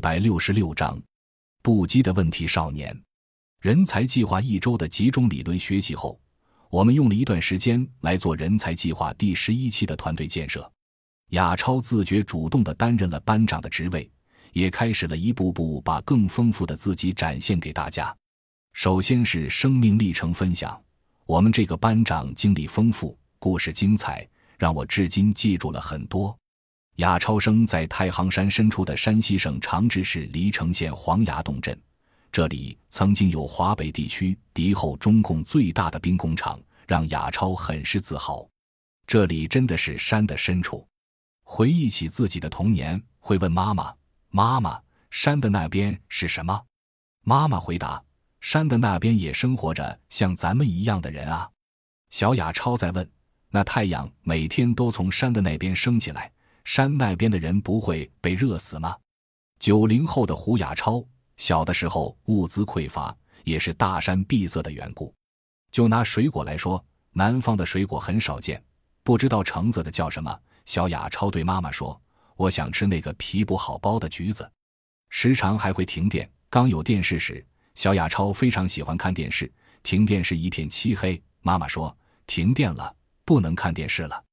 百六十六章，不羁的问题少年。人才计划一周的集中理论学习后，我们用了一段时间来做人才计划第十一期的团队建设。亚超自觉主动的担任了班长的职位，也开始了一步步把更丰富的自己展现给大家。首先是生命历程分享，我们这个班长经历丰富，故事精彩，让我至今记住了很多。亚超生在太行山深处的山西省长治市黎城县黄崖洞镇，这里曾经有华北地区敌后中共最大的兵工厂，让亚超很是自豪。这里真的是山的深处。回忆起自己的童年，会问妈妈：“妈妈，山的那边是什么？”妈妈回答：“山的那边也生活着像咱们一样的人啊。”小雅超在问：“那太阳每天都从山的那边升起来？”山那边的人不会被热死吗？九零后的胡亚超，小的时候物资匮乏，也是大山闭塞的缘故。就拿水果来说，南方的水果很少见，不知道橙子的叫什么。小亚超对妈妈说：“我想吃那个皮不好剥的橘子。”时常还会停电。刚有电视时，小亚超非常喜欢看电视。停电时一片漆黑，妈妈说：“停电了，不能看电视了。”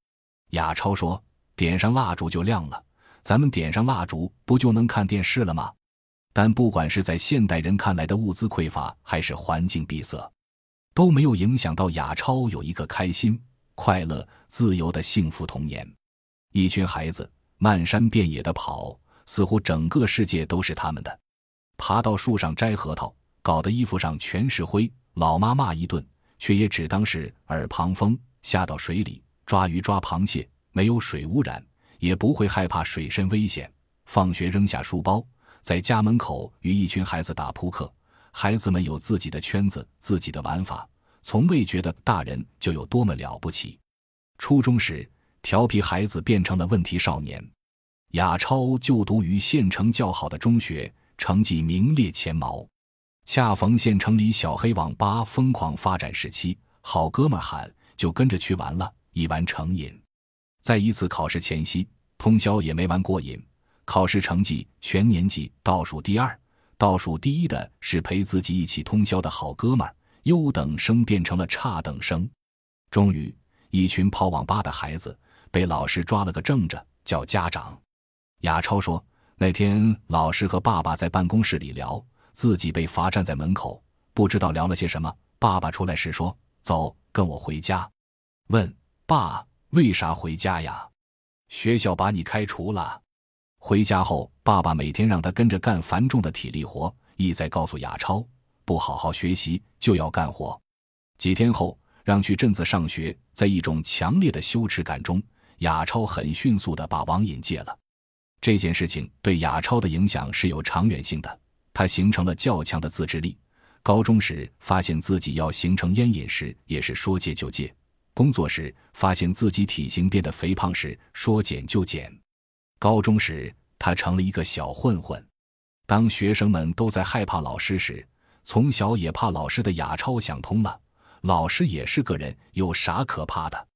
亚超说。点上蜡烛就亮了，咱们点上蜡烛不就能看电视了吗？但不管是在现代人看来的物资匮乏，还是环境闭塞，都没有影响到雅超有一个开心、快乐、自由的幸福童年。一群孩子漫山遍野的跑，似乎整个世界都是他们的。爬到树上摘核桃，搞得衣服上全是灰，老妈骂一顿，却也只当是耳旁风。下到水里抓鱼抓螃蟹。没有水污染，也不会害怕水深危险。放学扔下书包，在家门口与一群孩子打扑克。孩子们有自己的圈子，自己的玩法，从未觉得大人就有多么了不起。初中时，调皮孩子变成了问题少年。亚超就读于县城较好的中学，成绩名列前茅。恰逢县城里小黑网吧疯狂发展时期，好哥们喊就跟着去玩了，一玩成瘾。在一次考试前夕，通宵也没玩过瘾。考试成绩全年级倒数第二，倒数第一的是陪自己一起通宵的好哥们儿。优等生变成了差等生。终于，一群跑网吧的孩子被老师抓了个正着，叫家长。亚超说：“那天老师和爸爸在办公室里聊，自己被罚站在门口，不知道聊了些什么。爸爸出来时说：‘走，跟我回家。’问爸。”为啥回家呀？学校把你开除了。回家后，爸爸每天让他跟着干繁重的体力活，意在告诉亚超：不好好学习就要干活。几天后，让去镇子上学，在一种强烈的羞耻感中，亚超很迅速的把网瘾戒了。这件事情对亚超的影响是有长远性的，他形成了较强的自制力。高中时发现自己要形成烟瘾时，也是说戒就戒。工作时发现自己体型变得肥胖时，说减就减。高中时，他成了一个小混混。当学生们都在害怕老师时，从小也怕老师的亚超想通了：老师也是个人，有啥可怕的？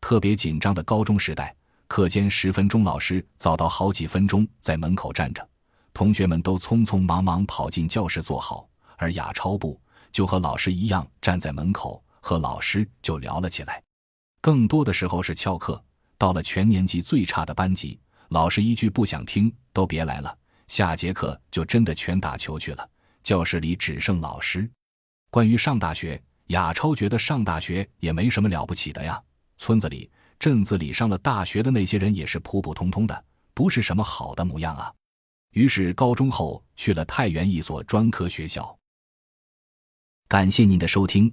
特别紧张的高中时代，课间十分钟，老师早到好几分钟在门口站着，同学们都匆匆忙忙跑进教室坐好，而亚超不，就和老师一样站在门口。和老师就聊了起来，更多的时候是翘课。到了全年级最差的班级，老师一句不想听，都别来了。下节课就真的全打球去了。教室里只剩老师。关于上大学，亚超觉得上大学也没什么了不起的呀。村子里、镇子里上了大学的那些人也是普普通通的，不是什么好的模样啊。于是高中后去了太原一所专科学校。感谢您的收听。